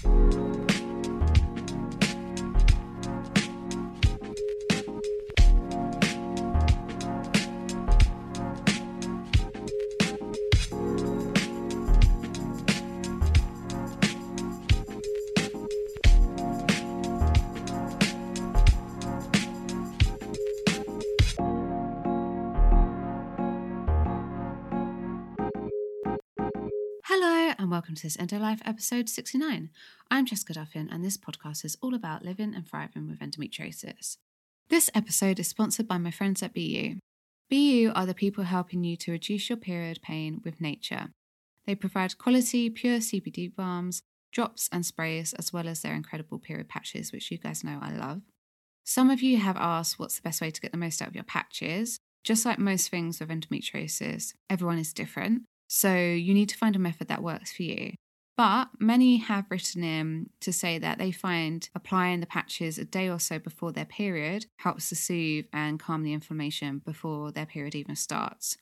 Hello, and welcome to this Endo Life episode 69. I'm Jessica Duffin, and this podcast is all about living and thriving with endometriosis. This episode is sponsored by my friends at BeYou. BeYou are the people helping you to reduce your period pain with nature. They provide quality, pure CBD balms, drops, and sprays, as well as their incredible period patches, which you guys know I love. Some of you have asked what's the best way to get the most out of your patches. Just like most things with endometriosis, everyone is different. So you need to find a method that works for you. But many have written in to say that they find applying the patches a day or so before their period helps to soothe and calm the inflammation before their period even starts.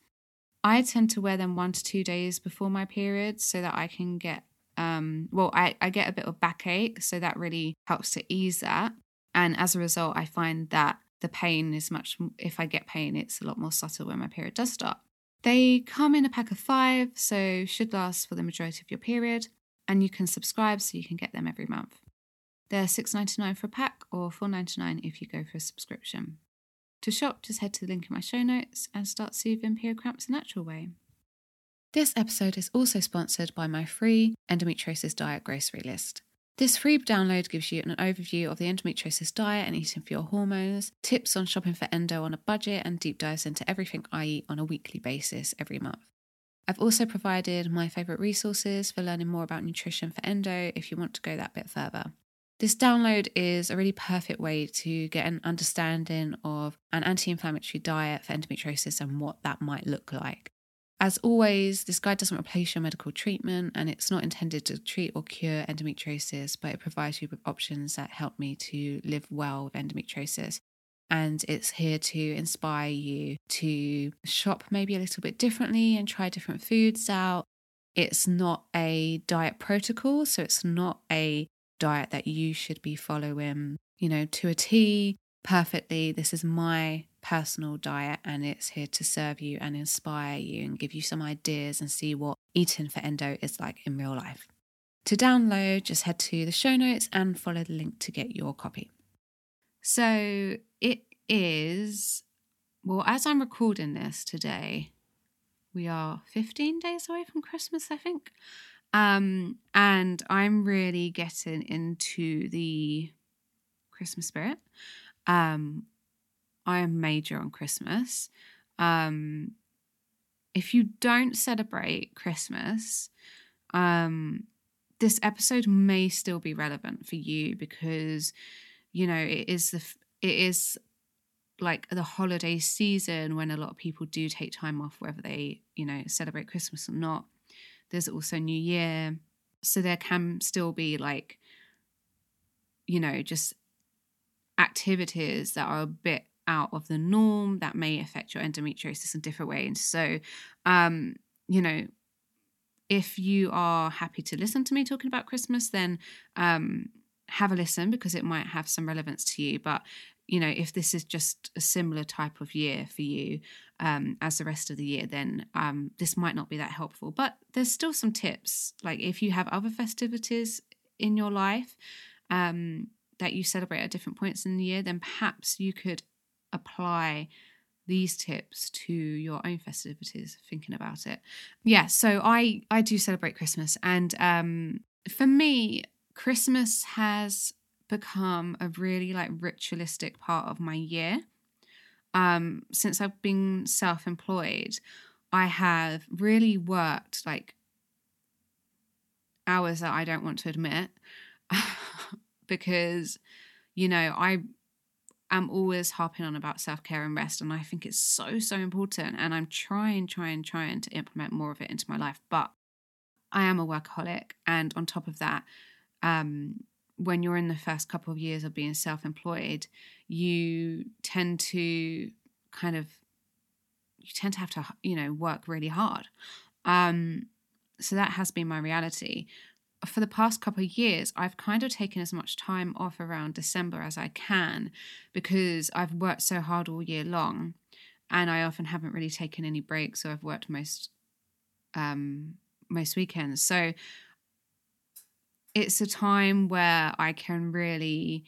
I tend to wear them one to two days before my period so that I can get, um, well, I, I get a bit of backache, so that really helps to ease that. And as a result, I find that the pain is much, if I get pain, it's a lot more subtle when my period does start. They come in a pack of five, so should last for the majority of your period, and you can subscribe so you can get them every month. They're $6.99 for a pack or $4.99 if you go for a subscription. To shop, just head to the link in my show notes and start soothing period cramps the natural way. This episode is also sponsored by my free endometriosis diet grocery list. This free download gives you an overview of the endometriosis diet and eating for your hormones, tips on shopping for endo on a budget, and deep dives into everything I eat on a weekly basis every month. I've also provided my favourite resources for learning more about nutrition for endo if you want to go that bit further. This download is a really perfect way to get an understanding of an anti inflammatory diet for endometriosis and what that might look like. As always, this guide doesn't replace your medical treatment and it's not intended to treat or cure endometriosis, but it provides you with options that help me to live well with endometriosis. And it's here to inspire you to shop maybe a little bit differently and try different foods out. It's not a diet protocol, so it's not a diet that you should be following, you know, to a T perfectly. This is my personal diet and it's here to serve you and inspire you and give you some ideas and see what eating for endo is like in real life. To download, just head to the show notes and follow the link to get your copy. So it is, well, as I'm recording this today, we are 15 days away from Christmas, I think. Um, and I'm really getting into the Christmas spirit. Um, I am major on Christmas. Um, if you don't celebrate Christmas, um, this episode may still be relevant for you because you know it is the it is like the holiday season when a lot of people do take time off whether they you know celebrate christmas or not there's also new year so there can still be like you know just activities that are a bit out of the norm that may affect your endometriosis in different ways. So, um, you know, if you are happy to listen to me talking about Christmas, then um, have a listen because it might have some relevance to you. But you know, if this is just a similar type of year for you um, as the rest of the year, then um, this might not be that helpful. But there's still some tips. Like if you have other festivities in your life, um, that you celebrate at different points in the year, then perhaps you could apply these tips to your own festivities thinking about it. Yeah so i i do celebrate christmas and um for me christmas has become a really like ritualistic part of my year. Um since i've been self-employed i have really worked like hours that i don't want to admit because you know I am always harping on about self-care and rest and I think it's so so important and I'm trying trying trying to implement more of it into my life but I am a workaholic and on top of that um when you're in the first couple of years of being self-employed you tend to kind of you tend to have to you know work really hard. Um so that has been my reality for the past couple of years, I've kind of taken as much time off around December as I can because I've worked so hard all year long and I often haven't really taken any breaks. So I've worked most um, most weekends. So it's a time where I can really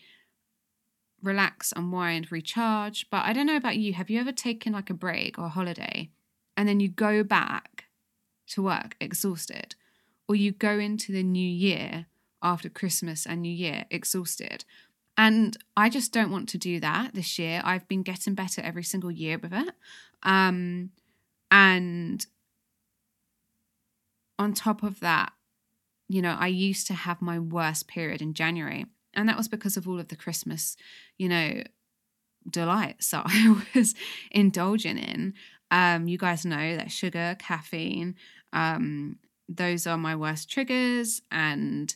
relax, unwind, recharge. But I don't know about you. Have you ever taken like a break or a holiday and then you go back to work exhausted? Or you go into the new year after Christmas and New Year exhausted? And I just don't want to do that this year. I've been getting better every single year with it. Um, and on top of that, you know, I used to have my worst period in January. And that was because of all of the Christmas, you know, delights that I was indulging in. Um, you guys know that sugar, caffeine, um, those are my worst triggers. And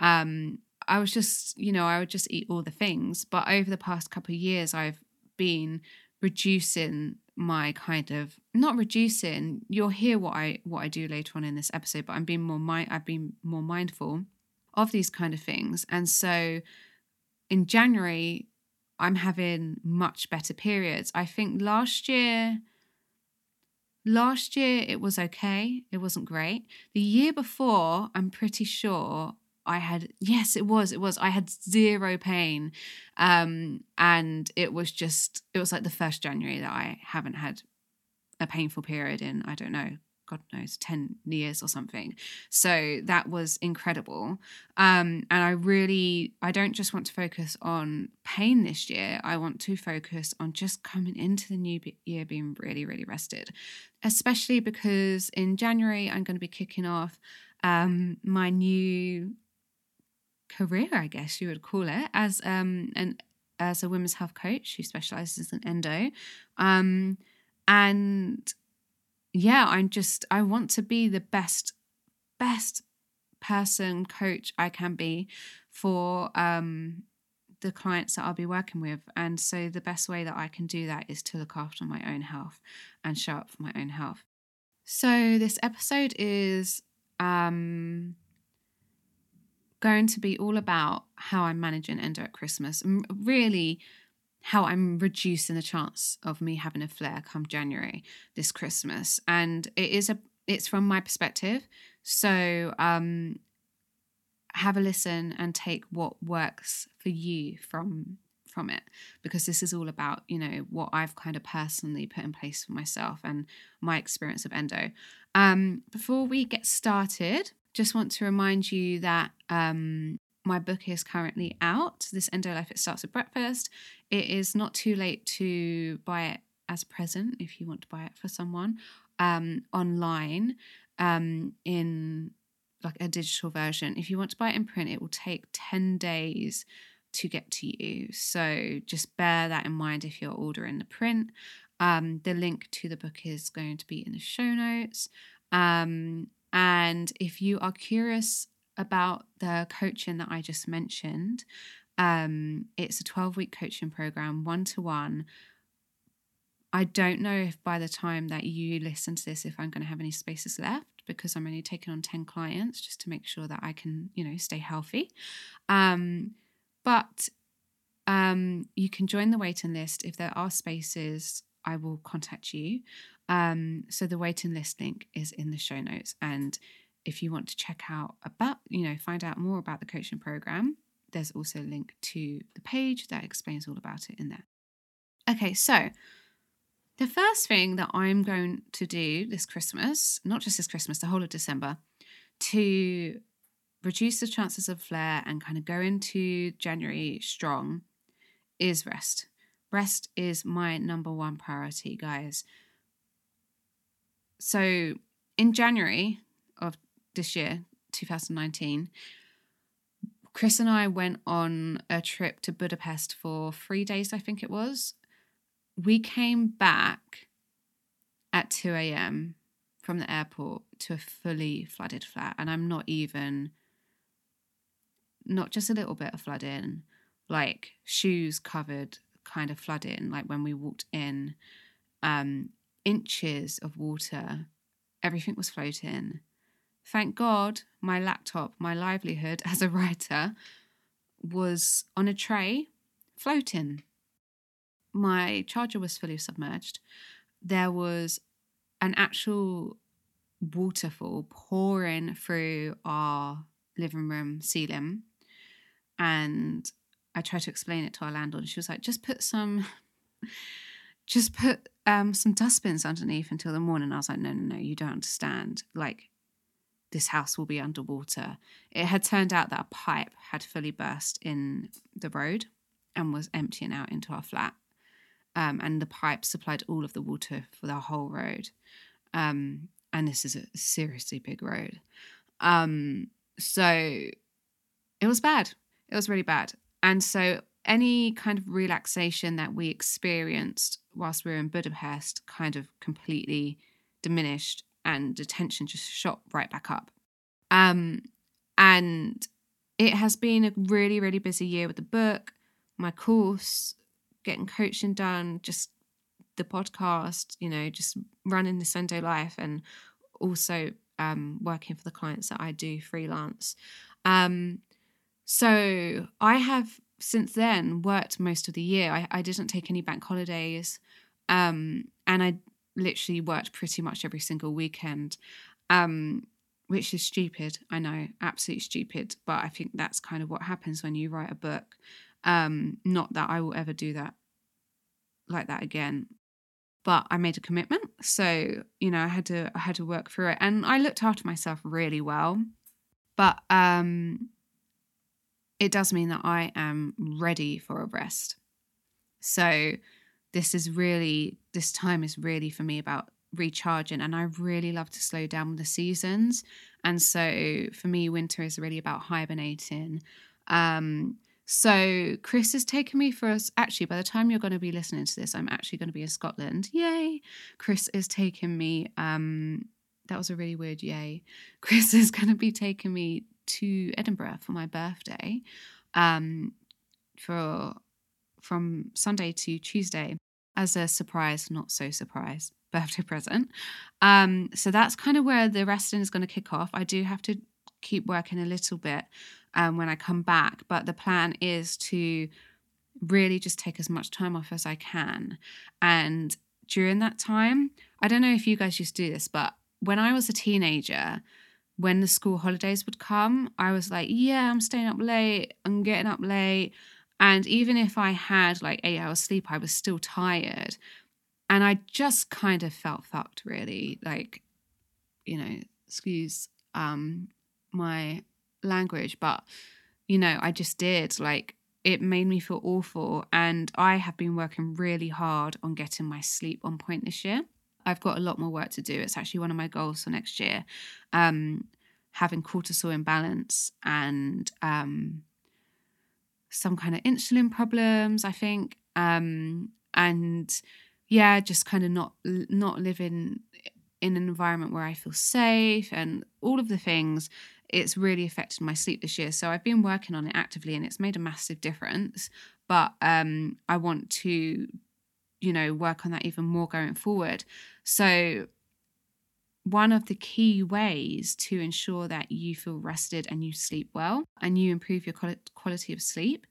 um, I was just, you know, I would just eat all the things. But over the past couple of years, I've been reducing my kind of not reducing you'll hear what i what i do later on in this episode but i'm being more mind i've been more mindful of these kind of things and so in january i'm having much better periods i think last year last year it was okay. It wasn't great. The year before i'm pretty sure I had yes, it was, it was. I had zero pain, um, and it was just it was like the first January that I haven't had a painful period in I don't know, God knows, ten years or something. So that was incredible, um, and I really I don't just want to focus on pain this year. I want to focus on just coming into the new year being really really rested, especially because in January I'm going to be kicking off um, my new career, I guess you would call it, as um an as a women's health coach who specializes in endo. Um, and yeah, I'm just I want to be the best best person coach I can be for um the clients that I'll be working with. And so the best way that I can do that is to look after my own health and show up for my own health. So this episode is um going to be all about how I'm managing endo at Christmas really how I'm reducing the chance of me having a flare come January this Christmas. And it is a it's from my perspective. So um have a listen and take what works for you from from it because this is all about you know what I've kind of personally put in place for myself and my experience of endo. Um, before we get started, just want to remind you that um, my book is currently out. This Endo Life It Starts with Breakfast. It is not too late to buy it as a present if you want to buy it for someone um, online um, in like a digital version. If you want to buy it in print, it will take 10 days to get to you. So just bear that in mind if you're ordering the print. Um, the link to the book is going to be in the show notes. Um, and if you are curious about the coaching that I just mentioned, um, it's a 12 week coaching program, one to one. I don't know if by the time that you listen to this, if I'm going to have any spaces left because I'm only taking on 10 clients just to make sure that I can, you know, stay healthy. Um, but um, you can join the waiting list. If there are spaces, I will contact you. Um, so the waiting list link is in the show notes. And if you want to check out about, you know, find out more about the coaching program, there's also a link to the page that explains all about it in there. Okay, so the first thing that I'm going to do this Christmas, not just this Christmas, the whole of December, to reduce the chances of flare and kind of go into January strong is rest. Rest is my number one priority, guys. So in January of this year, 2019, Chris and I went on a trip to Budapest for three days, I think it was. We came back at 2 a.m. from the airport to a fully flooded flat. And I'm not even, not just a little bit of flooding, like shoes covered, kind of flooding, like when we walked in. Um, inches of water. Everything was floating. Thank God my laptop, my livelihood as a writer, was on a tray floating. My charger was fully submerged. There was an actual waterfall pouring through our living room ceiling. And I tried to explain it to our landlord, and she was like, just put some. Just put um, some dustbins underneath until the morning. I was like, no, no, no, you don't understand. Like, this house will be underwater. It had turned out that a pipe had fully burst in the road and was emptying out into our flat. Um, and the pipe supplied all of the water for the whole road. Um, and this is a seriously big road. Um, so it was bad. It was really bad. And so any kind of relaxation that we experienced whilst we were in Budapest kind of completely diminished and attention just shot right back up. Um, and it has been a really, really busy year with the book, my course, getting coaching done, just the podcast, you know, just running This Endo Life and also um, working for the clients that I do freelance. Um, so I have since then worked most of the year. I, I didn't take any bank holidays. Um, and I literally worked pretty much every single weekend, um, which is stupid. I know, absolutely stupid. But I think that's kind of what happens when you write a book. Um, not that I will ever do that like that again. But I made a commitment, so you know I had to I had to work through it, and I looked after myself really well. But um, it does mean that I am ready for a rest. So this is really this time is really for me about recharging and I really love to slow down with the seasons. And so for me winter is really about hibernating. Um so Chris has taken me for us actually by the time you're going to be listening to this I'm actually going to be in Scotland. Yay. Chris is taking me um that was a really weird yay. Chris is going to be taking me to Edinburgh for my birthday um, for from Sunday to Tuesday as a surprise, not so surprise birthday present. Um, so that's kind of where the resting is going to kick off. I do have to keep working a little bit um, when I come back, but the plan is to really just take as much time off as I can. And during that time, I don't know if you guys used to do this, but when I was a teenager, when the school holidays would come, I was like, yeah, I'm staying up late, I'm getting up late. And even if I had like eight hours sleep, I was still tired. And I just kind of felt fucked, really. Like, you know, excuse um, my language, but, you know, I just did. Like, it made me feel awful. And I have been working really hard on getting my sleep on point this year. I've got a lot more work to do. It's actually one of my goals for next year. Um, having cortisol imbalance and um, some kind of insulin problems, I think. Um, and yeah, just kind of not not living in an environment where I feel safe and all of the things. It's really affected my sleep this year. So I've been working on it actively and it's made a massive difference. But um, I want to you know, work on that even more going forward. So, one of the key ways to ensure that you feel rested and you sleep well and you improve your quality of sleep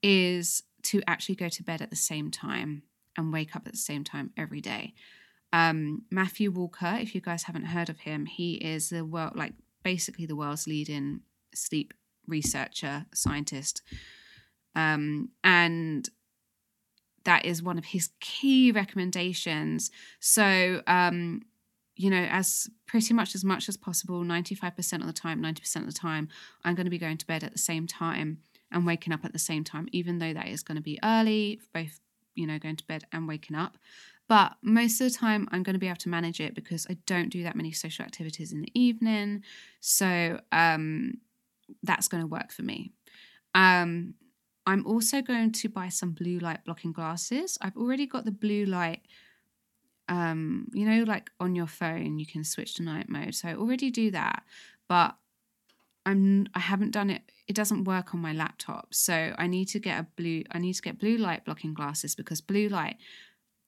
is to actually go to bed at the same time and wake up at the same time every day. Um, Matthew Walker, if you guys haven't heard of him, he is the world, like basically the world's leading sleep researcher, scientist. Um, and that is one of his key recommendations. So, um, you know, as pretty much as much as possible, 95% of the time, 90% of the time, I'm going to be going to bed at the same time and waking up at the same time, even though that is going to be early, both, you know, going to bed and waking up. But most of the time, I'm going to be able to manage it because I don't do that many social activities in the evening. So um, that's going to work for me. Um, I'm also going to buy some blue light blocking glasses. I've already got the blue light um you know like on your phone you can switch to night mode. So I already do that, but I'm I haven't done it it doesn't work on my laptop. So I need to get a blue I need to get blue light blocking glasses because blue light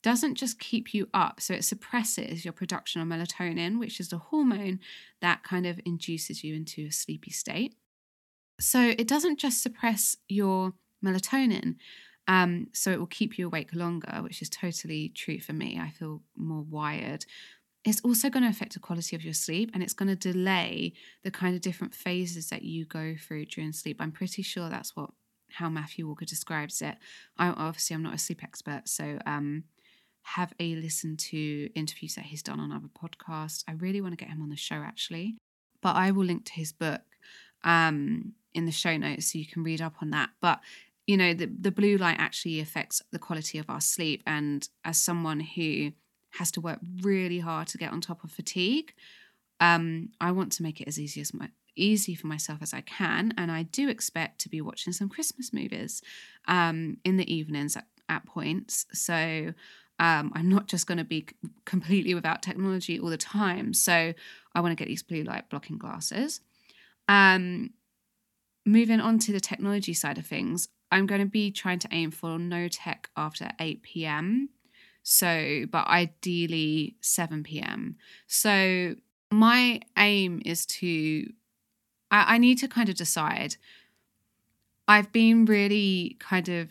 doesn't just keep you up, so it suppresses your production of melatonin, which is the hormone that kind of induces you into a sleepy state. So it doesn't just suppress your melatonin, um, so it will keep you awake longer, which is totally true for me. I feel more wired. It's also going to affect the quality of your sleep and it's going to delay the kind of different phases that you go through during sleep. I'm pretty sure that's what how Matthew Walker describes it. I obviously I'm not a sleep expert, so um, have a listen to interviews that he's done on other podcasts. I really want to get him on the show actually, but I will link to his book um, in the show notes so you can read up on that. But you know, the, the blue light actually affects the quality of our sleep. And as someone who has to work really hard to get on top of fatigue, um, I want to make it as easy as my easy for myself as I can. And I do expect to be watching some Christmas movies um, in the evenings at, at points. So um, I'm not just going to be completely without technology all the time. So I want to get these blue light blocking glasses. Um, moving on to the technology side of things, I'm going to be trying to aim for no tech after 8 p.m. So, but ideally 7 p.m. So, my aim is to, I, I need to kind of decide. I've been really kind of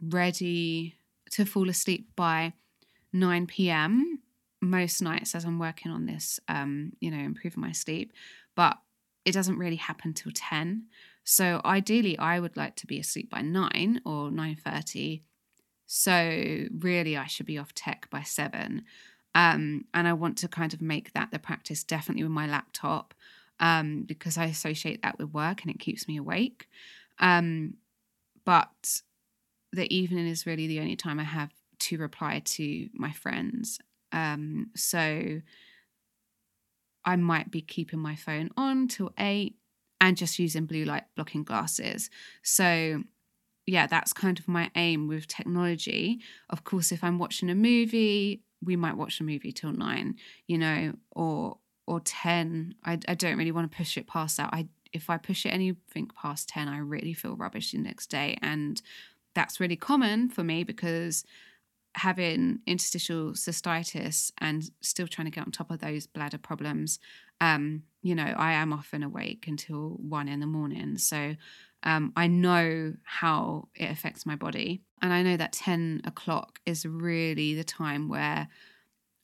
ready to fall asleep by 9 p.m. most nights as I'm working on this, um, you know, improving my sleep. But it doesn't really happen till 10. So ideally I would like to be asleep by 9 or 9:30. So really I should be off tech by 7. Um, and I want to kind of make that the practice definitely with my laptop um, because I associate that with work and it keeps me awake. Um, but the evening is really the only time I have to reply to my friends. Um, so I might be keeping my phone on till eight and just using blue light blocking glasses. So, yeah, that's kind of my aim with technology. Of course, if I'm watching a movie, we might watch a movie till nine, you know, or or ten. I, I don't really want to push it past that. I if I push it anything past ten, I really feel rubbish the next day, and that's really common for me because having interstitial cystitis and still trying to get on top of those bladder problems, um, you know, I am often awake until one in the morning. So um, I know how it affects my body. And I know that 10 o'clock is really the time where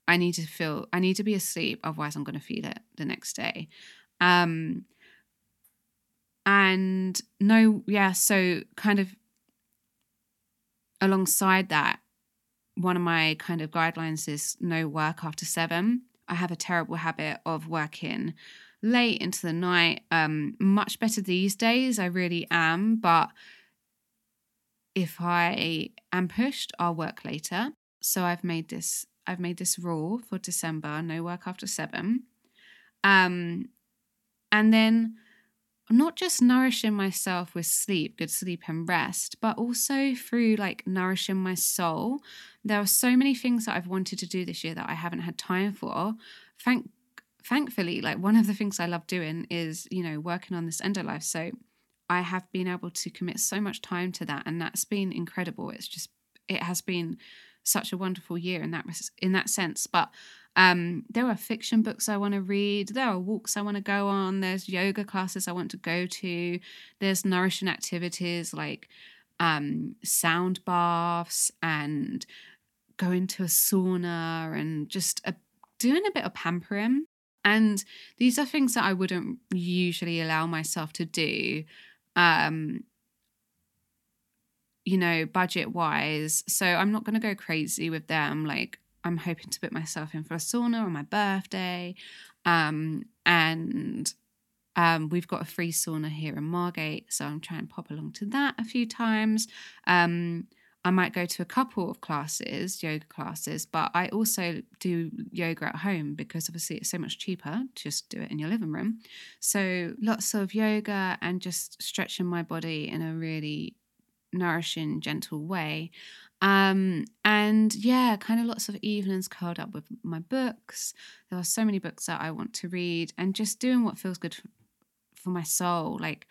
I need to feel, I need to be asleep. Otherwise, I'm going to feel it the next day. Um, and no, yeah, so kind of alongside that, one of my kind of guidelines is no work after seven. I have a terrible habit of working late into the night. Um, much better these days, I really am. But if I am pushed, I'll work later. So I've made this. I've made this rule for December: no work after seven. Um, and then not just nourishing myself with sleep, good sleep and rest, but also through like nourishing my soul. There are so many things that I've wanted to do this year that I haven't had time for. Thank thankfully, like one of the things I love doing is, you know, working on this endo life. So I have been able to commit so much time to that and that's been incredible. It's just it has been such a wonderful year in that in that sense. But um, there are fiction books I want to read. There are walks I want to go on. There's yoga classes I want to go to. There's nourishing activities like um, sound baths and going to a sauna and just a, doing a bit of pampering. And these are things that I wouldn't usually allow myself to do, um, you know, budget wise. So I'm not going to go crazy with them. Like, I'm hoping to put myself in for a sauna on my birthday. Um, and um, we've got a free sauna here in Margate, so I'm trying to pop along to that a few times. Um, I might go to a couple of classes, yoga classes, but I also do yoga at home because obviously it's so much cheaper to just do it in your living room. So lots of yoga and just stretching my body in a really nourishing, gentle way. Um, and yeah, kind of lots of evenings curled up with my books. There are so many books that I want to read and just doing what feels good for, for my soul, like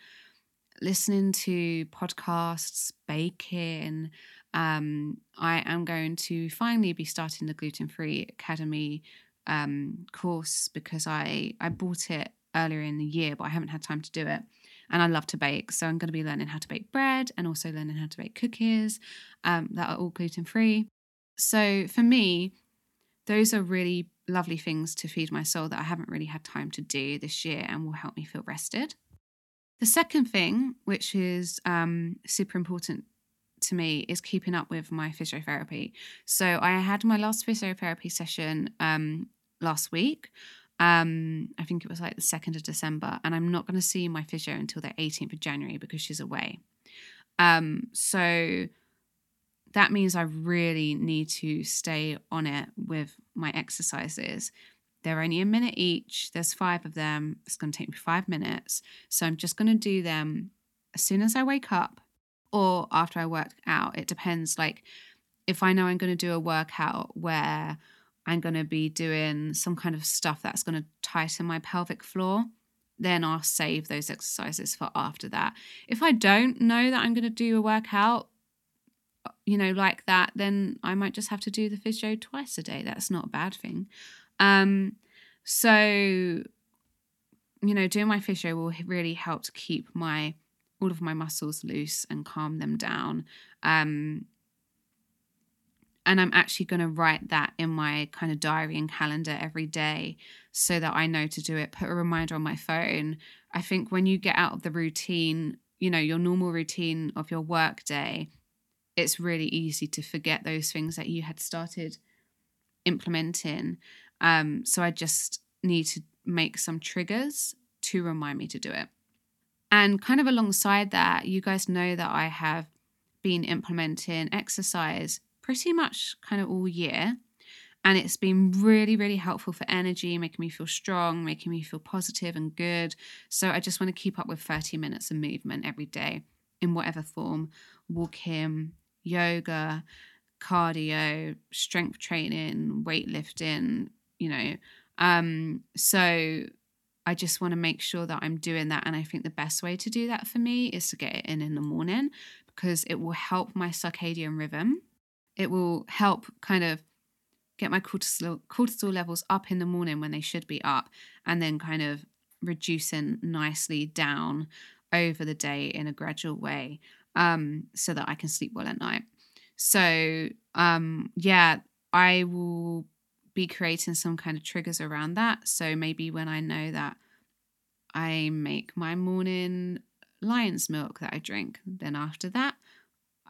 listening to podcasts, baking, um, I am going to finally be starting the gluten free academy um, course because I I bought it earlier in the year, but I haven't had time to do it. And I love to bake, so I'm going to be learning how to bake bread and also learning how to bake cookies um, that are all gluten free. So for me, those are really lovely things to feed my soul that I haven't really had time to do this year and will help me feel rested. The second thing, which is um, super important to me, is keeping up with my physiotherapy. So I had my last physiotherapy session um, last week. Um, I think it was like the 2nd of December, and I'm not going to see my physio until the 18th of January because she's away. Um, so that means I really need to stay on it with my exercises. They're only a minute each. There's five of them. It's going to take me five minutes. So I'm just going to do them as soon as I wake up or after I work out. It depends. Like if I know I'm going to do a workout where I'm going to be doing some kind of stuff that's going to tighten my pelvic floor, then I'll save those exercises for after that. If I don't know that I'm going to do a workout you know, like that, then I might just have to do the physio twice a day. That's not a bad thing. Um, so, you know, doing my physio will really help to keep my all of my muscles loose and calm them down. Um, and I'm actually going to write that in my kind of diary and calendar every day so that I know to do it. Put a reminder on my phone. I think when you get out of the routine, you know, your normal routine of your work day, it's really easy to forget those things that you had started implementing. Um, so I just need to make some triggers to remind me to do it. And kind of alongside that, you guys know that I have been implementing exercise pretty much kind of all year. And it's been really, really helpful for energy, making me feel strong, making me feel positive and good. So I just want to keep up with 30 minutes of movement every day in whatever form walking, yoga, cardio, strength training, weightlifting, you know. Um, so I just want to make sure that I'm doing that. And I think the best way to do that for me is to get it in in the morning because it will help my circadian rhythm. It will help kind of get my cortisol, cortisol levels up in the morning when they should be up and then kind of reducing nicely down over the day in a gradual way um, so that I can sleep well at night. So, um, yeah, I will be creating some kind of triggers around that. So maybe when I know that I make my morning lion's milk that I drink, then after that,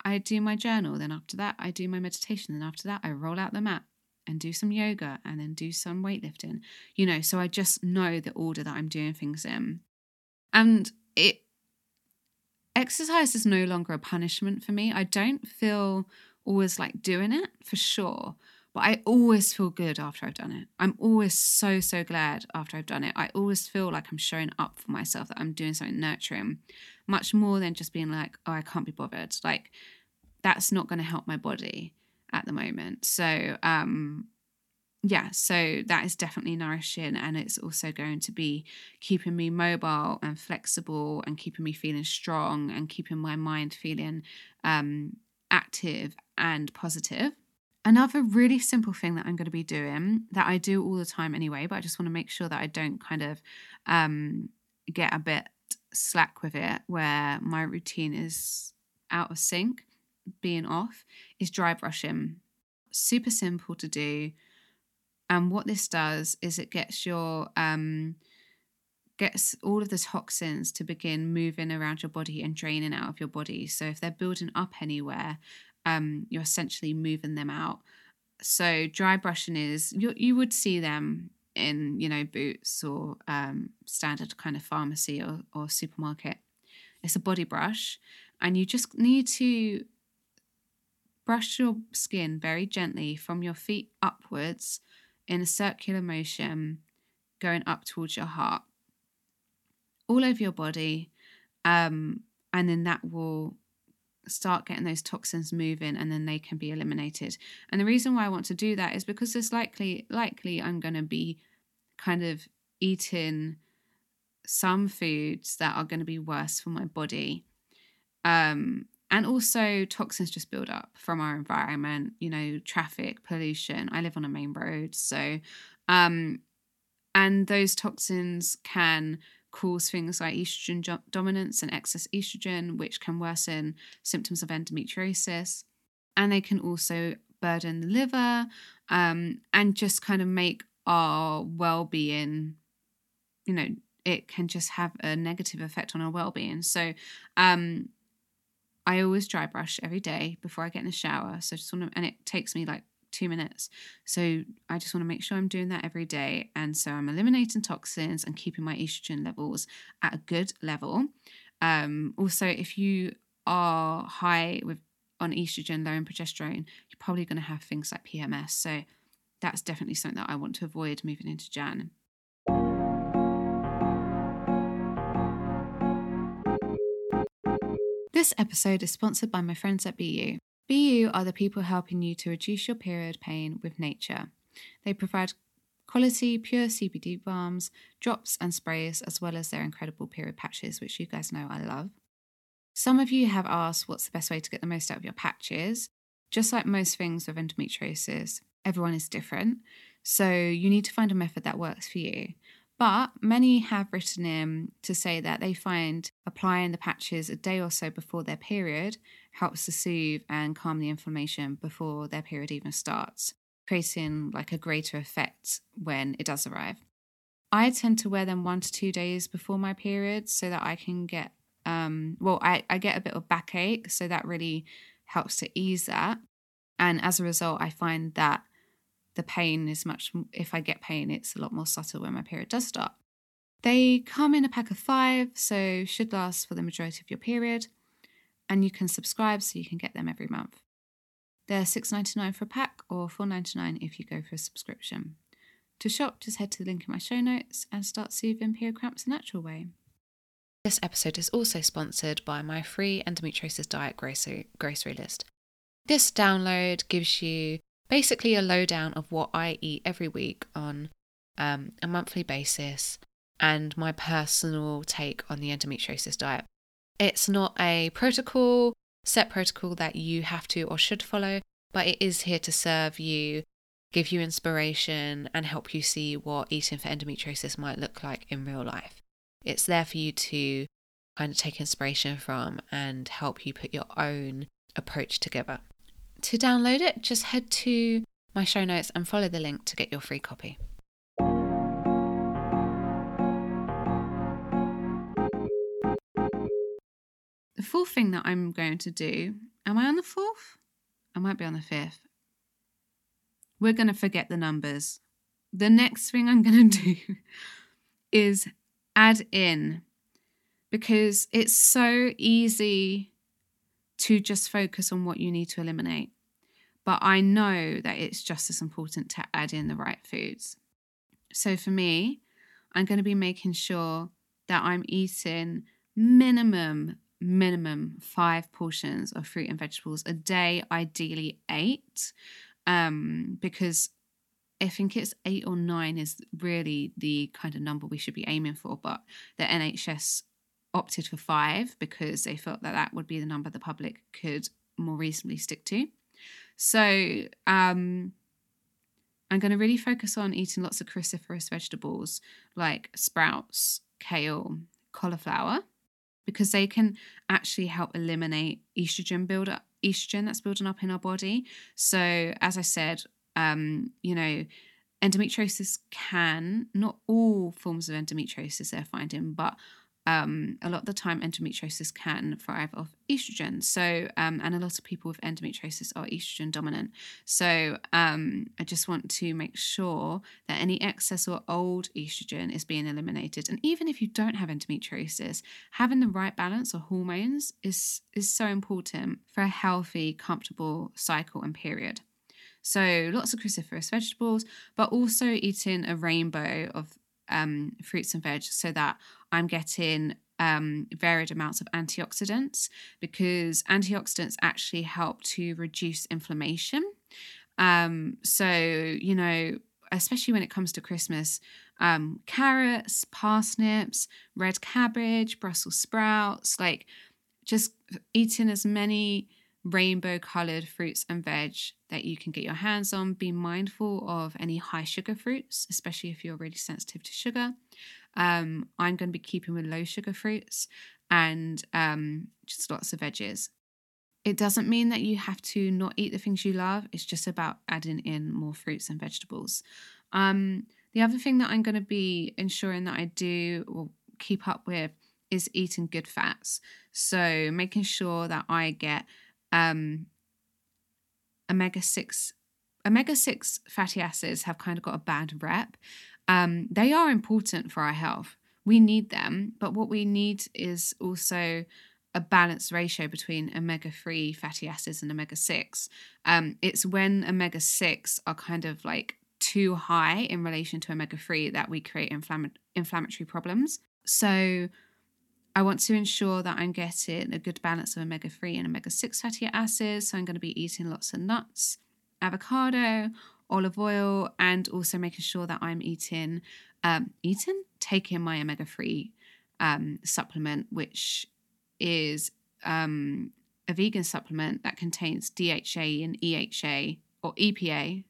I do my journal. Then after that, I do my meditation. Then after that, I roll out the mat and do some yoga and then do some weightlifting. You know, so I just know the order that I'm doing things in. And it exercise is no longer a punishment for me. I don't feel always like doing it for sure, but I always feel good after I've done it. I'm always so, so glad after I've done it. I always feel like I'm showing up for myself, that I'm doing something nurturing, much more than just being like, oh, I can't be bothered. Like, that's not going to help my body at the moment. So, um, yeah, so that is definitely nourishing, and it's also going to be keeping me mobile and flexible, and keeping me feeling strong, and keeping my mind feeling um, active and positive. Another really simple thing that I'm going to be doing that I do all the time anyway, but I just want to make sure that I don't kind of um, get a bit slack with it, where my routine is out of sync, being off, is dry brushing. Super simple to do and what this does is it gets your um, gets all of the toxins to begin moving around your body and draining out of your body. So if they're building up anywhere, um, you're essentially moving them out. So dry brushing is you you would see them in you know boots or um, standard kind of pharmacy or, or supermarket. It's a body brush, and you just need to brush your skin very gently from your feet upwards in a circular motion going up towards your heart, all over your body. Um, and then that will start getting those toxins moving and then they can be eliminated. And the reason why I want to do that is because it's likely likely I'm going to be kind of eating some foods that are going to be worse for my body. Um, and also toxins just build up from our environment you know traffic pollution i live on a main road so um and those toxins can cause things like estrogen dominance and excess estrogen which can worsen symptoms of endometriosis and they can also burden the liver um, and just kind of make our well-being you know it can just have a negative effect on our well-being so um, I always dry brush every day before I get in the shower. So just want to, and it takes me like two minutes. So I just want to make sure I'm doing that every day. And so I'm eliminating toxins and keeping my estrogen levels at a good level. Um, also, if you are high with on estrogen, low in progesterone, you're probably going to have things like PMS. So that's definitely something that I want to avoid moving into Jan. This episode is sponsored by my friends at BeYou. BeYou are the people helping you to reduce your period pain with nature. They provide quality, pure CBD balms, drops, and sprays, as well as their incredible period patches, which you guys know I love. Some of you have asked what's the best way to get the most out of your patches. Just like most things with endometriosis, everyone is different. So you need to find a method that works for you. But many have written in to say that they find applying the patches a day or so before their period helps to soothe and calm the inflammation before their period even starts, creating like a greater effect when it does arrive. I tend to wear them one to two days before my period so that I can get, um, well, I, I get a bit of backache, so that really helps to ease that. And as a result, I find that the pain is much, if I get pain, it's a lot more subtle when my period does start. They come in a pack of five, so should last for the majority of your period, and you can subscribe so you can get them every month. They're $6.99 for a pack or $4.99 if you go for a subscription. To shop, just head to the link in my show notes and start soothing period cramps the natural way. This episode is also sponsored by my free endometriosis diet grocery, grocery list. This download gives you basically a lowdown of what I eat every week on um, a monthly basis and my personal take on the endometriosis diet. It's not a protocol, set protocol that you have to or should follow, but it is here to serve you, give you inspiration, and help you see what eating for endometriosis might look like in real life. It's there for you to kind of take inspiration from and help you put your own approach together. To download it, just head to my show notes and follow the link to get your free copy. The fourth thing that I'm going to do, am I on the fourth? I might be on the fifth. We're going to forget the numbers. The next thing I'm going to do is add in because it's so easy to just focus on what you need to eliminate. But I know that it's just as important to add in the right foods. So for me, I'm going to be making sure that I'm eating minimum minimum five portions of fruit and vegetables a day, ideally eight, um, because I think it's eight or nine is really the kind of number we should be aiming for. But the NHS opted for five because they felt that that would be the number the public could more reasonably stick to. So um, I'm going to really focus on eating lots of cruciferous vegetables like sprouts, kale, cauliflower, because they can actually help eliminate estrogen buildup, estrogen that's building up in our body. So as I said, um, you know, endometriosis can not all forms of endometriosis they're finding, but um, a lot of the time endometriosis can thrive off estrogen. So, um, and a lot of people with endometriosis are estrogen dominant. So, um, I just want to make sure that any excess or old estrogen is being eliminated. And even if you don't have endometriosis, having the right balance of hormones is is so important for a healthy, comfortable cycle and period. So, lots of cruciferous vegetables, but also eating a rainbow of um, fruits and veg so that I'm getting um, varied amounts of antioxidants because antioxidants actually help to reduce inflammation. Um, so, you know, especially when it comes to Christmas, um, carrots, parsnips, red cabbage, Brussels sprouts, like just eating as many rainbow colored fruits and veg that you can get your hands on. Be mindful of any high sugar fruits, especially if you're really sensitive to sugar. Um, I'm going to be keeping with low sugar fruits and um, just lots of veggies. It doesn't mean that you have to not eat the things you love. It's just about adding in more fruits and vegetables. Um, the other thing that I'm going to be ensuring that I do or keep up with is eating good fats. So making sure that I get um, omega 6 omega 6 fatty acids have kind of got a bad rep. Um, they are important for our health. We need them, but what we need is also a balanced ratio between omega 3 fatty acids and omega 6. Um, it's when omega 6 are kind of like too high in relation to omega 3 that we create inflamm- inflammatory problems. So, I want to ensure that I'm getting a good balance of omega 3 and omega 6 fatty acids. So I'm going to be eating lots of nuts, avocado, olive oil, and also making sure that I'm eating, um, eating, taking my omega 3 um, supplement, which is um, a vegan supplement that contains DHA and EHA or EPA.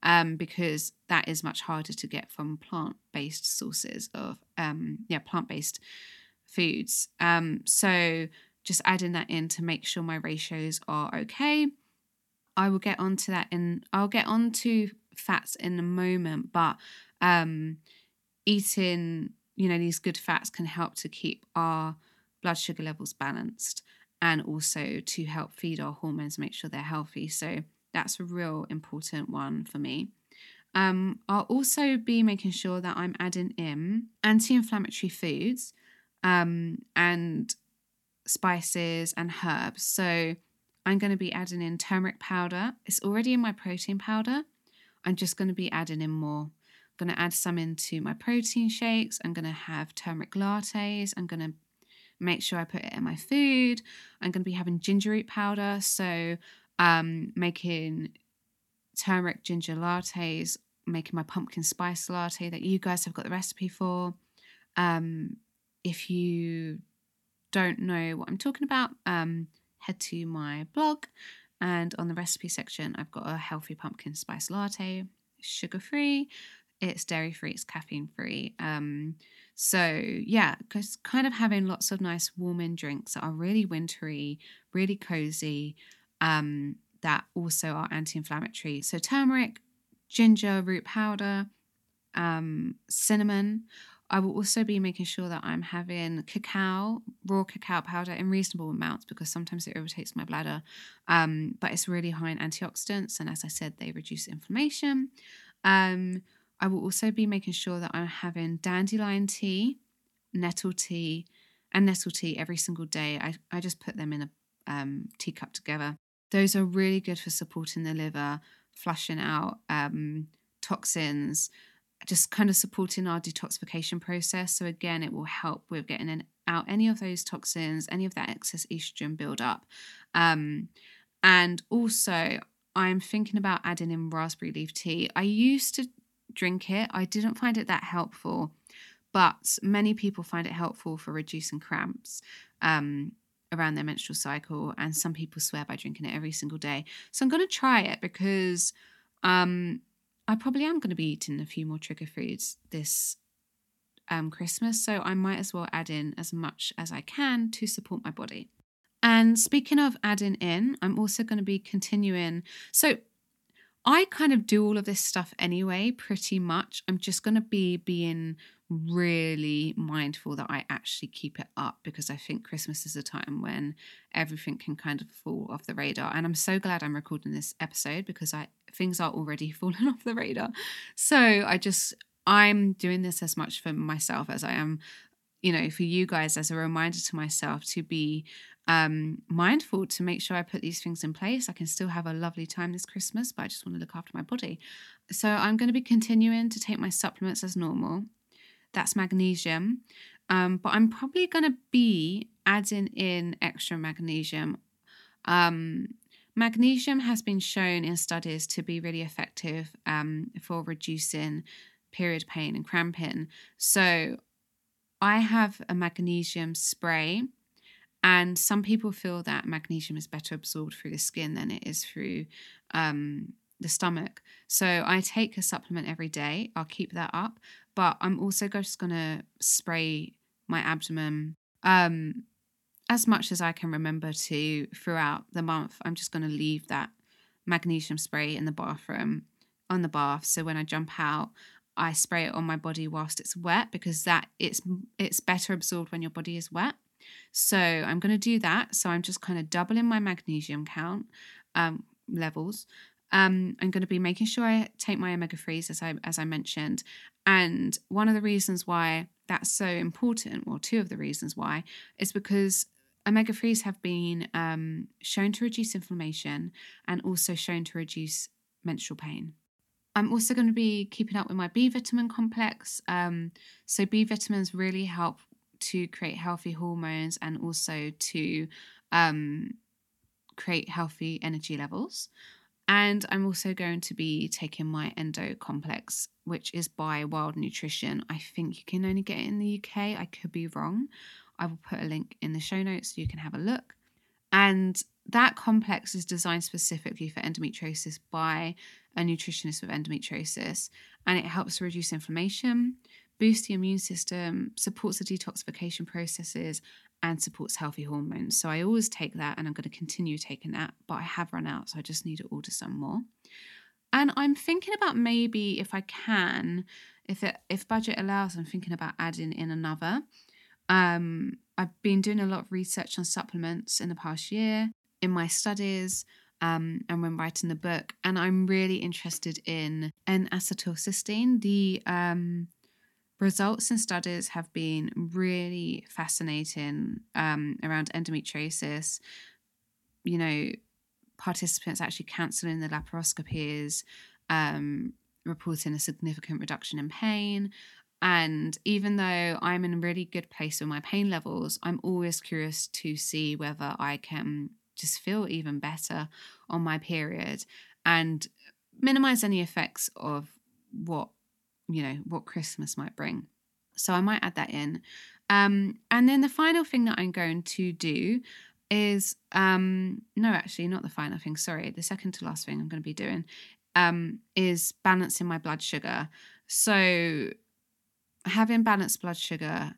Um, because that is much harder to get from plant-based sources of um, yeah plant-based foods. Um, so just adding that in to make sure my ratios are okay. I will get onto that in I'll get onto fats in a moment, but um, eating, you know, these good fats can help to keep our blood sugar levels balanced and also to help feed our hormones, make sure they're healthy. So that's a real important one for me. Um, I'll also be making sure that I'm adding in anti inflammatory foods um, and spices and herbs. So I'm going to be adding in turmeric powder. It's already in my protein powder. I'm just going to be adding in more. I'm going to add some into my protein shakes. I'm going to have turmeric lattes. I'm going to make sure I put it in my food. I'm going to be having ginger root powder. So um, making turmeric ginger lattes, making my pumpkin spice latte that you guys have got the recipe for. Um, if you don't know what I'm talking about, um, head to my blog. And on the recipe section, I've got a healthy pumpkin spice latte, sugar free, it's dairy free, it's caffeine free. Um, so, yeah, because kind of having lots of nice warming drinks that are really wintry, really cozy, um, that also are anti inflammatory. So, turmeric, ginger root powder, um, cinnamon I will also be making sure that I'm having cacao, raw cacao powder in reasonable amounts because sometimes it irritates my bladder. Um, but it's really high in antioxidants, and as I said, they reduce inflammation. Um, I will also be making sure that I'm having dandelion tea, nettle tea, and nettle tea every single day. I, I just put them in a um, teacup together. Those are really good for supporting the liver, flushing out um, toxins, just kind of supporting our detoxification process. So, again, it will help with getting in, out any of those toxins, any of that excess estrogen buildup. Um, and also, I'm thinking about adding in raspberry leaf tea. I used to drink it, I didn't find it that helpful, but many people find it helpful for reducing cramps. Um, around their menstrual cycle, and some people swear by drinking it every single day. So I'm going to try it because um, I probably am going to be eating a few more trigger foods this um, Christmas, so I might as well add in as much as I can to support my body. And speaking of adding in, I'm also going to be continuing. So I kind of do all of this stuff anyway, pretty much. I'm just going to be being really mindful that I actually keep it up because I think Christmas is a time when everything can kind of fall off the radar. And I'm so glad I'm recording this episode because I things are already falling off the radar. So I just I'm doing this as much for myself as I am, you know, for you guys as a reminder to myself to be um, mindful to make sure I put these things in place. I can still have a lovely time this Christmas, but I just want to look after my body. So I'm going to be continuing to take my supplements as normal. That's magnesium. Um, but I'm probably going to be adding in extra magnesium. Um, magnesium has been shown in studies to be really effective um, for reducing period pain and cramping. So I have a magnesium spray And some people feel that magnesium is better absorbed through the skin than it is through um, the stomach. So I take a supplement every day. I'll keep that up. But I'm also just going to spray my abdomen um, as much as I can remember to throughout the month. I'm just going to leave that magnesium spray in the bathroom on the bath. So when I jump out, I spray it on my body whilst it's wet because that it's it's better absorbed when your body is wet. So I'm going to do that. So I'm just kind of doubling my magnesium count um, levels. Um, I'm going to be making sure I take my omega threes as I as I mentioned. And one of the reasons why that's so important, or two of the reasons why, is because omega threes have been um, shown to reduce inflammation and also shown to reduce menstrual pain. I'm also going to be keeping up with my B vitamin complex. Um, so, B vitamins really help to create healthy hormones and also to um, create healthy energy levels. And I'm also going to be taking my endo complex, which is by Wild Nutrition. I think you can only get it in the UK. I could be wrong. I will put a link in the show notes so you can have a look. And that complex is designed specifically for endometriosis by a nutritionist with endometriosis, and it helps reduce inflammation, boost the immune system, supports the detoxification processes, and supports healthy hormones. So I always take that, and I'm going to continue taking that, but I have run out, so I just need to order some more. And I'm thinking about maybe if I can, if it if budget allows, I'm thinking about adding in another. Um, I've been doing a lot of research on supplements in the past year in my studies um, and when writing the book. And I'm really interested in N-acetylcysteine. The um, results and studies have been really fascinating um, around endometriosis. You know, participants actually cancelling the laparoscopies, um, reporting a significant reduction in pain. And even though I'm in a really good place with my pain levels, I'm always curious to see whether I can just feel even better on my period and minimize any effects of what you know what christmas might bring. So i might add that in. Um, and then the final thing that i'm going to do is um, no actually not the final thing sorry the second to last thing i'm going to be doing um, is balancing my blood sugar. So having balanced blood sugar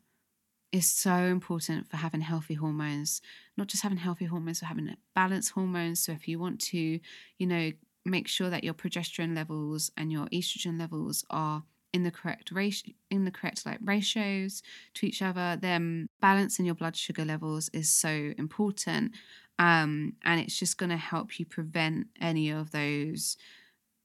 is so important for having healthy hormones, not just having healthy hormones, but having balanced hormones. So if you want to, you know, make sure that your progesterone levels and your estrogen levels are in the correct ratio in the correct like ratios to each other then balancing your blood sugar levels is so important um, and it's just going to help you prevent any of those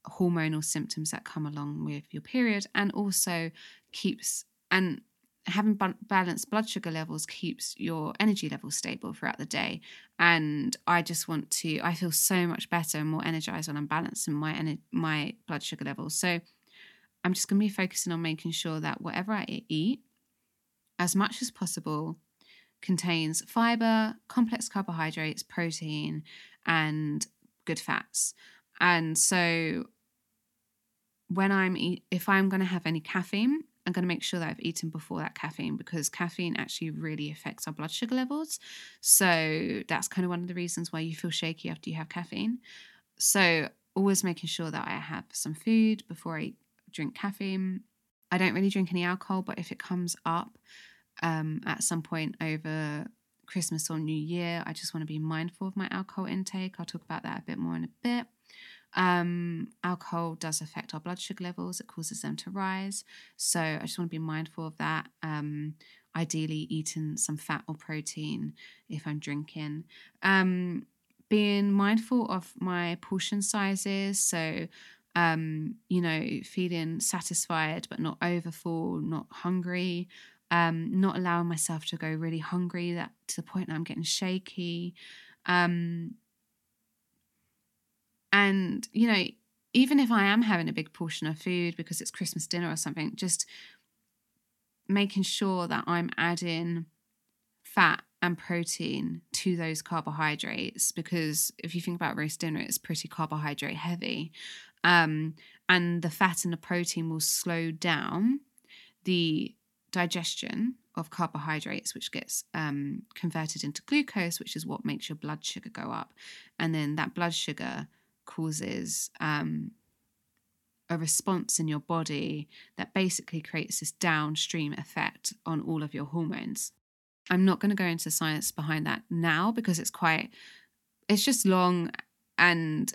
hormonal symptoms that come along with your period and also keeps and having balanced blood sugar levels keeps your energy levels stable throughout the day. And i just want to i feel so much better and more energized when i'm balancing my my blood sugar levels. So i'm just going to be focusing on making sure that whatever i eat as much as possible contains fiber complex carbohydrates protein and good fats. And so when i'm eat, if i'm going to have any caffeine I'm going to make sure that I've eaten before that caffeine because caffeine actually really affects our blood sugar levels. So that's kind of one of the reasons why you feel shaky after you have caffeine. So always making sure that I have some food before I drink caffeine. I don't really drink any alcohol, but if it comes up um, at some point over Christmas or New Year, I just want to be mindful of my alcohol intake. I'll talk about that a bit more in a bit. Um, alcohol does affect our blood sugar levels, it causes them to rise. So I just want to be mindful of that. Um, ideally, eating some fat or protein if I'm drinking. Um, being mindful of my portion sizes. So, um, you know, feeling satisfied but not overfull, not hungry. Um, not allowing myself to go really hungry that to the point that I'm getting shaky. Um, and, you know, even if I am having a big portion of food because it's Christmas dinner or something, just making sure that I'm adding fat and protein to those carbohydrates because if you think about roast dinner, it's pretty carbohydrate heavy. Um, and the fat and the protein will slow down the digestion of carbohydrates, which gets um, converted into glucose, which is what makes your blood sugar go up. And then that blood sugar causes um, a response in your body that basically creates this downstream effect on all of your hormones. I'm not going to go into science behind that now because it's quite, it's just long and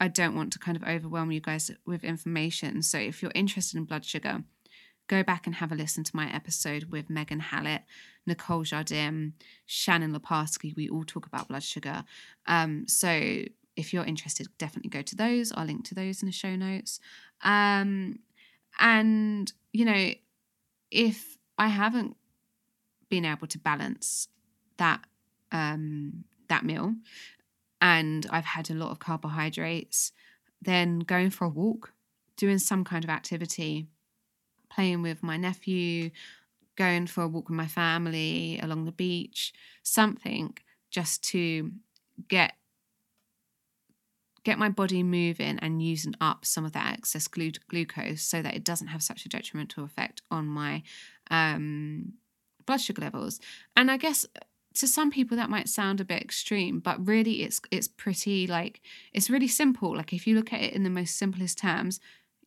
I don't want to kind of overwhelm you guys with information. So if you're interested in blood sugar, go back and have a listen to my episode with Megan Hallett, Nicole Jardim, Shannon Leparski. We all talk about blood sugar. Um, so if you're interested, definitely go to those. I'll link to those in the show notes. Um, and, you know, if I haven't been able to balance that um, that meal and I've had a lot of carbohydrates, then going for a walk, doing some kind of activity playing with my nephew, going for a walk with my family along the beach, something just to get get my body moving and using up some of that excess glu- glucose so that it doesn't have such a detrimental effect on my um, blood sugar levels. And I guess to some people that might sound a bit extreme, but really it's it's pretty like it's really simple. Like if you look at it in the most simplest terms,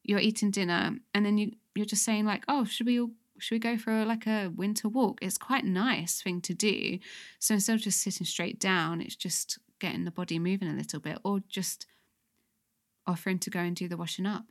you're eating dinner and then you you're just saying like, oh, should we all should we go for like a winter walk? It's quite a nice thing to do. So instead of just sitting straight down, it's just getting the body moving a little bit, or just offering to go and do the washing up.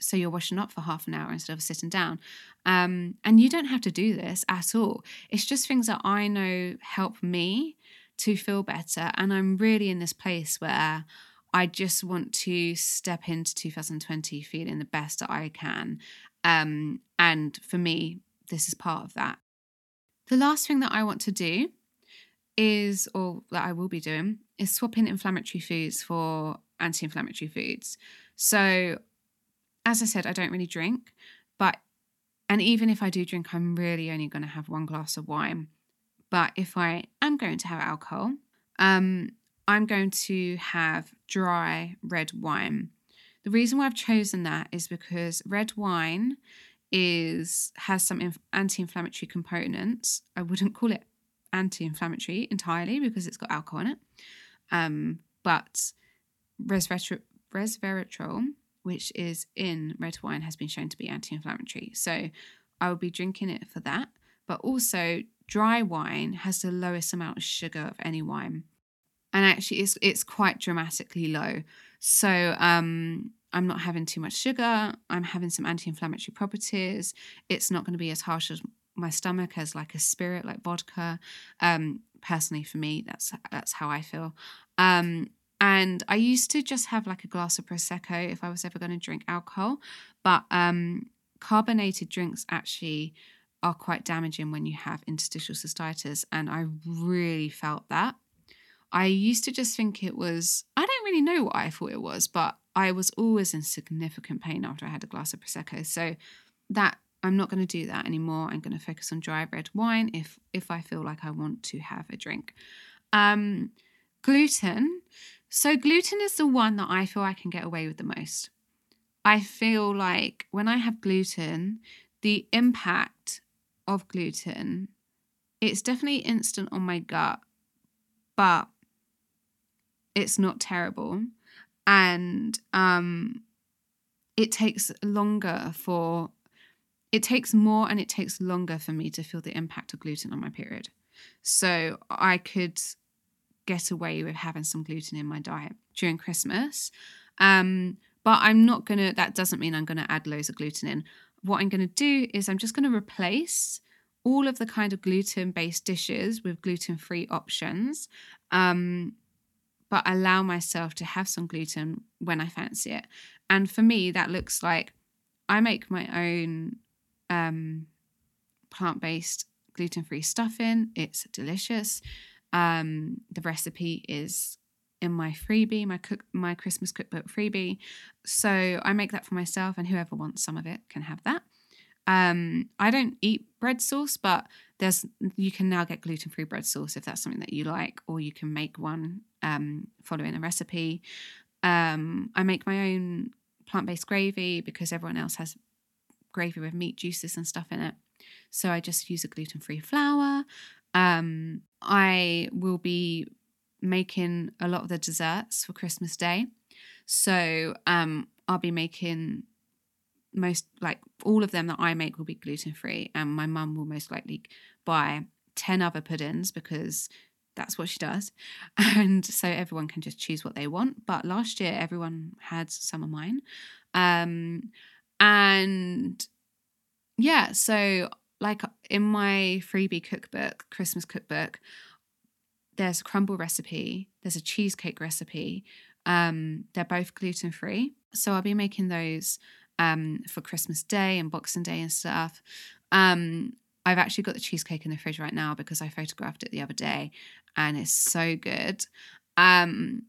So you're washing up for half an hour instead of sitting down. Um, and you don't have to do this at all. It's just things that I know help me to feel better. And I'm really in this place where I just want to step into 2020 feeling the best that I can. Um, and for me, this is part of that. The last thing that I want to do is, or that I will be doing, is swapping inflammatory foods for anti inflammatory foods. So, as I said, I don't really drink, but, and even if I do drink, I'm really only going to have one glass of wine. But if I am going to have alcohol, um, I'm going to have dry red wine. The reason why I've chosen that is because red wine is has some inf- anti-inflammatory components. I wouldn't call it anti-inflammatory entirely because it's got alcohol in it. Um, but resveratrol, which is in red wine, has been shown to be anti-inflammatory. So I will be drinking it for that. But also, dry wine has the lowest amount of sugar of any wine and actually it's it's quite dramatically low. So um, I'm not having too much sugar. I'm having some anti-inflammatory properties. It's not going to be as harsh as my stomach as like a spirit like vodka. Um, personally, for me, that's that's how I feel. Um, and I used to just have like a glass of prosecco if I was ever going to drink alcohol, but um, carbonated drinks actually are quite damaging when you have interstitial cystitis, and I really felt that. I used to just think it was, I don't really know what I thought it was, but I was always in significant pain after I had a glass of Prosecco. So that I'm not going to do that anymore. I'm going to focus on dry red wine if if I feel like I want to have a drink. Um, gluten. So gluten is the one that I feel I can get away with the most. I feel like when I have gluten, the impact of gluten, it's definitely instant on my gut, but it's not terrible and um it takes longer for it takes more and it takes longer for me to feel the impact of gluten on my period so i could get away with having some gluten in my diet during christmas um but i'm not gonna that doesn't mean i'm gonna add loads of gluten in what i'm gonna do is i'm just gonna replace all of the kind of gluten based dishes with gluten free options um, but allow myself to have some gluten when I fancy it. And for me, that looks like I make my own um, plant based gluten free stuffing. It's delicious. Um, the recipe is in my freebie, my cook, my Christmas cookbook freebie. So I make that for myself, and whoever wants some of it can have that. Um, I don't eat bread sauce, but there's you can now get gluten free bread sauce if that's something that you like, or you can make one um, following a recipe. Um, I make my own plant based gravy because everyone else has gravy with meat juices and stuff in it. So I just use a gluten free flour. Um, I will be making a lot of the desserts for Christmas Day. So um, I'll be making most like all of them that I make will be gluten free, and my mum will most likely buy 10 other puddings because that's what she does. And so everyone can just choose what they want. But last year, everyone had some of mine. Um, and yeah, so like in my freebie cookbook, Christmas cookbook, there's a crumble recipe, there's a cheesecake recipe. Um, they're both gluten free. So I'll be making those um, for Christmas Day and Boxing Day and stuff. Um, I've actually got the cheesecake in the fridge right now because I photographed it the other day and it's so good. Um,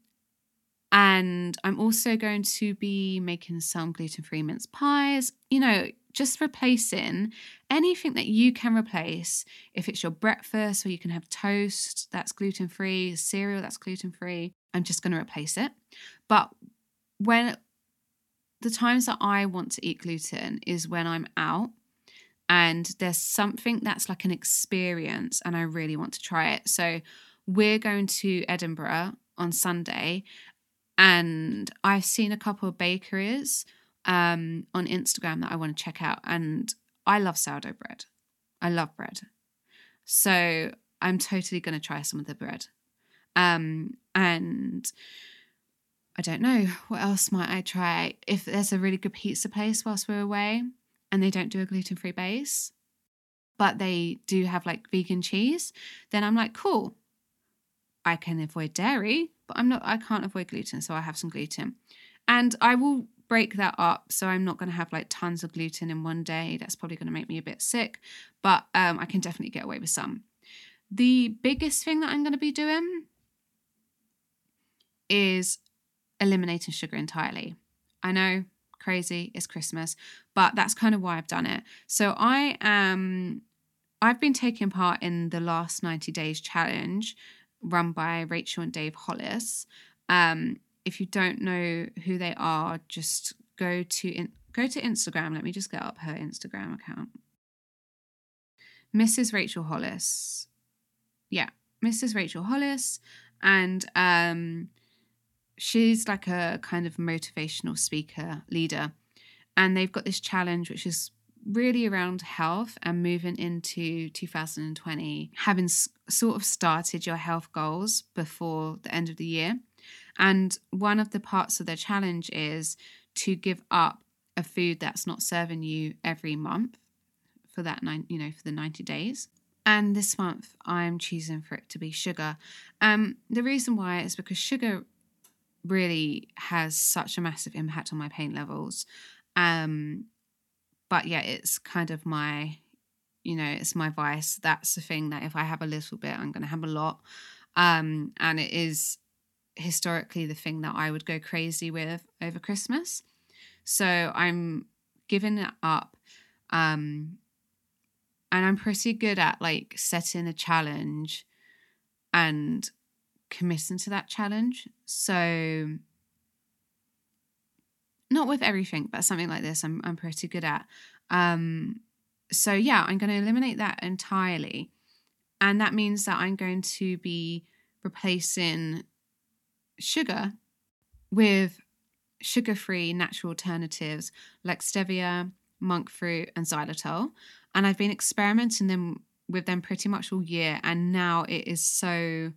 and I'm also going to be making some gluten free mince pies. You know, just replacing anything that you can replace. If it's your breakfast, or you can have toast that's gluten free, cereal that's gluten free, I'm just going to replace it. But when the times that I want to eat gluten is when I'm out and there's something that's like an experience and I really want to try it. So we're going to Edinburgh on Sunday and I've seen a couple of bakeries um, on Instagram that I want to check out and I love sourdough bread. I love bread. So I'm totally going to try some of the bread. Um, and I don't know what else might I try. If there's a really good pizza place whilst we're away, and they don't do a gluten free base, but they do have like vegan cheese, then I'm like, cool. I can avoid dairy, but I'm not, I can't avoid gluten. So I have some gluten. And I will break that up. So I'm not going to have like tons of gluten in one day. That's probably going to make me a bit sick, but um, I can definitely get away with some. The biggest thing that I'm going to be doing is eliminating sugar entirely. I know crazy. It's Christmas, but that's kind of why I've done it. So I am. I've been taking part in the last 90 days challenge run by Rachel and Dave Hollis. Um, if you don't know who they are, just go to in, go to Instagram. Let me just get up her Instagram account. Mrs. Rachel Hollis. Yeah, Mrs. Rachel Hollis. And um, she's like a kind of motivational speaker leader and they've got this challenge which is really around health and moving into 2020 having s- sort of started your health goals before the end of the year. And one of the parts of the challenge is to give up a food that's not serving you every month for that nine you know for the 90 days. And this month i'm choosing for it to be sugar. Um the reason why is because sugar really has such a massive impact on my pain levels. Um, but yeah, it's kind of my, you know, it's my vice. That's the thing that if I have a little bit, I'm going to have a lot. Um, and it is historically the thing that I would go crazy with over Christmas. So I'm giving it up. Um, and I'm pretty good at like setting a challenge and committing to that challenge. So not with everything, but something like this I'm I'm pretty good at. Um so yeah, I'm going to eliminate that entirely. And that means that I'm going to be replacing sugar with sugar-free natural alternatives like stevia, monk fruit, and xylitol. And I've been experimenting them with them pretty much all year, and now it is so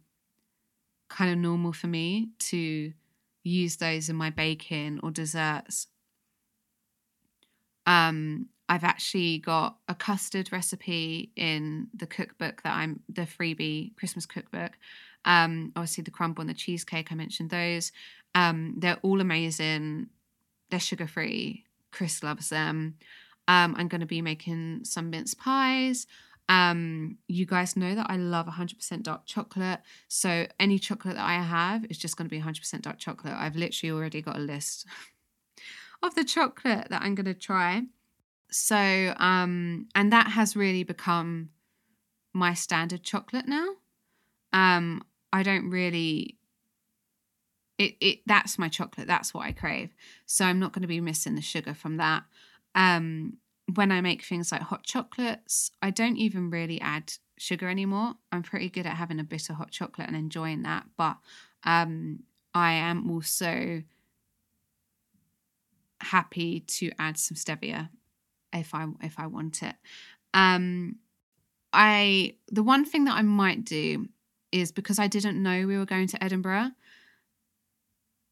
kind of normal for me to use those in my baking or desserts. Um, I've actually got a custard recipe in the cookbook that I'm the freebie Christmas cookbook. Um, obviously the crumble and the cheesecake, I mentioned those. Um, they're all amazing. They're sugar free. Chris loves them. Um, I'm going to be making some mince pies. Um, you guys know that I love 100% dark chocolate. So any chocolate that I have is just going to be 100% dark chocolate. I've literally already got a list of the chocolate that I'm going to try. So, um, and that has really become my standard chocolate now. Um, I don't really it it that's my chocolate. That's what I crave. So I'm not going to be missing the sugar from that. Um, when I make things like hot chocolates, I don't even really add sugar anymore. I'm pretty good at having a bitter hot chocolate and enjoying that, but um, I am also happy to add some stevia if I if I want it. Um, I the one thing that I might do is because I didn't know we were going to Edinburgh.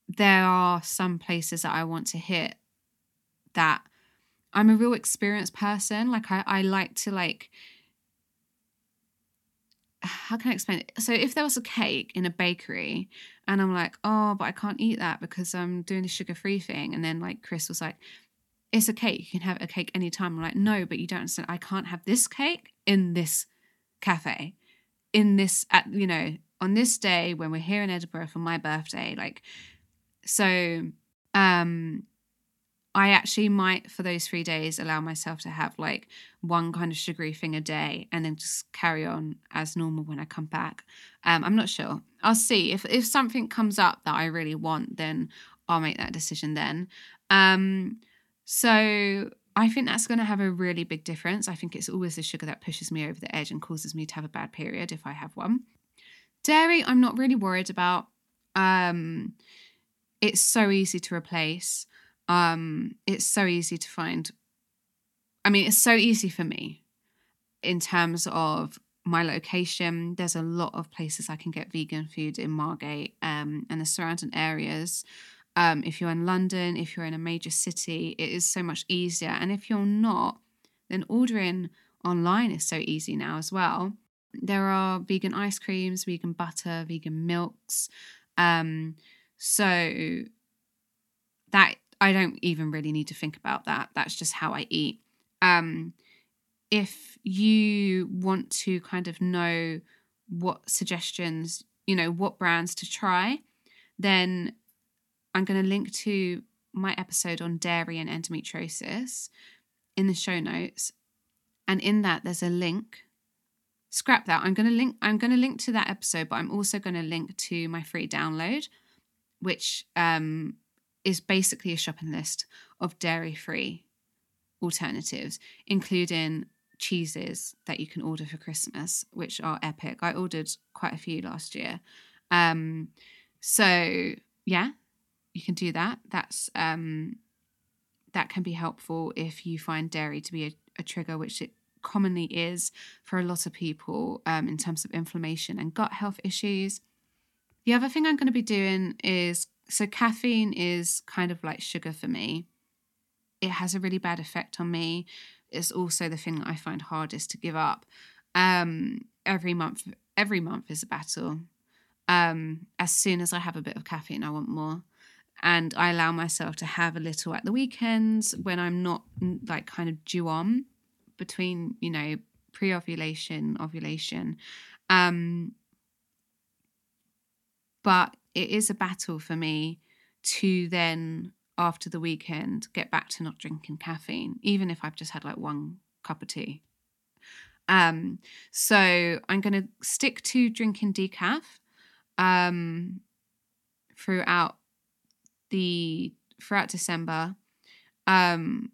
There are some places that I want to hit that I'm a real experienced person. Like I, I like to like how can I explain it? So if there was a cake in a bakery and I'm like, oh, but I can't eat that because I'm doing the sugar-free thing. And then like Chris was like, it's a cake. You can have a cake anytime. I'm like, no, but you don't understand. I can't have this cake in this cafe, in this at you know, on this day when we're here in Edinburgh for my birthday. Like so um I actually might, for those three days, allow myself to have like one kind of sugary thing a day and then just carry on as normal when I come back. Um, I'm not sure. I'll see. If, if something comes up that I really want, then I'll make that decision then. Um, so I think that's going to have a really big difference. I think it's always the sugar that pushes me over the edge and causes me to have a bad period if I have one. Dairy, I'm not really worried about. Um, it's so easy to replace. Um, it's so easy to find. I mean, it's so easy for me in terms of my location. There's a lot of places I can get vegan food in Margate um, and the surrounding areas. Um, if you're in London, if you're in a major city, it is so much easier. And if you're not, then ordering online is so easy now as well. There are vegan ice creams, vegan butter, vegan milks. Um, so that I don't even really need to think about that. That's just how I eat. Um, if you want to kind of know what suggestions, you know, what brands to try, then I'm going to link to my episode on dairy and endometriosis in the show notes. And in that, there's a link. Scrap that. I'm going to link. I'm going to link to that episode, but I'm also going to link to my free download, which um, is basically a shopping list of dairy free alternatives, including cheeses that you can order for Christmas, which are epic. I ordered quite a few last year. Um, so yeah, you can do that. That's um, that can be helpful if you find dairy to be a, a trigger, which it commonly is for a lot of people um, in terms of inflammation and gut health issues. The other thing I'm going to be doing is so caffeine is kind of like sugar for me. It has a really bad effect on me. It's also the thing that I find hardest to give up. Um, every month, every month is a battle. Um, as soon as I have a bit of caffeine, I want more. And I allow myself to have a little at the weekends when I'm not like kind of due on between, you know, pre ovulation, ovulation. Um, but it is a battle for me to then after the weekend get back to not drinking caffeine even if i've just had like one cup of tea. Um so i'm going to stick to drinking decaf um throughout the throughout december. Um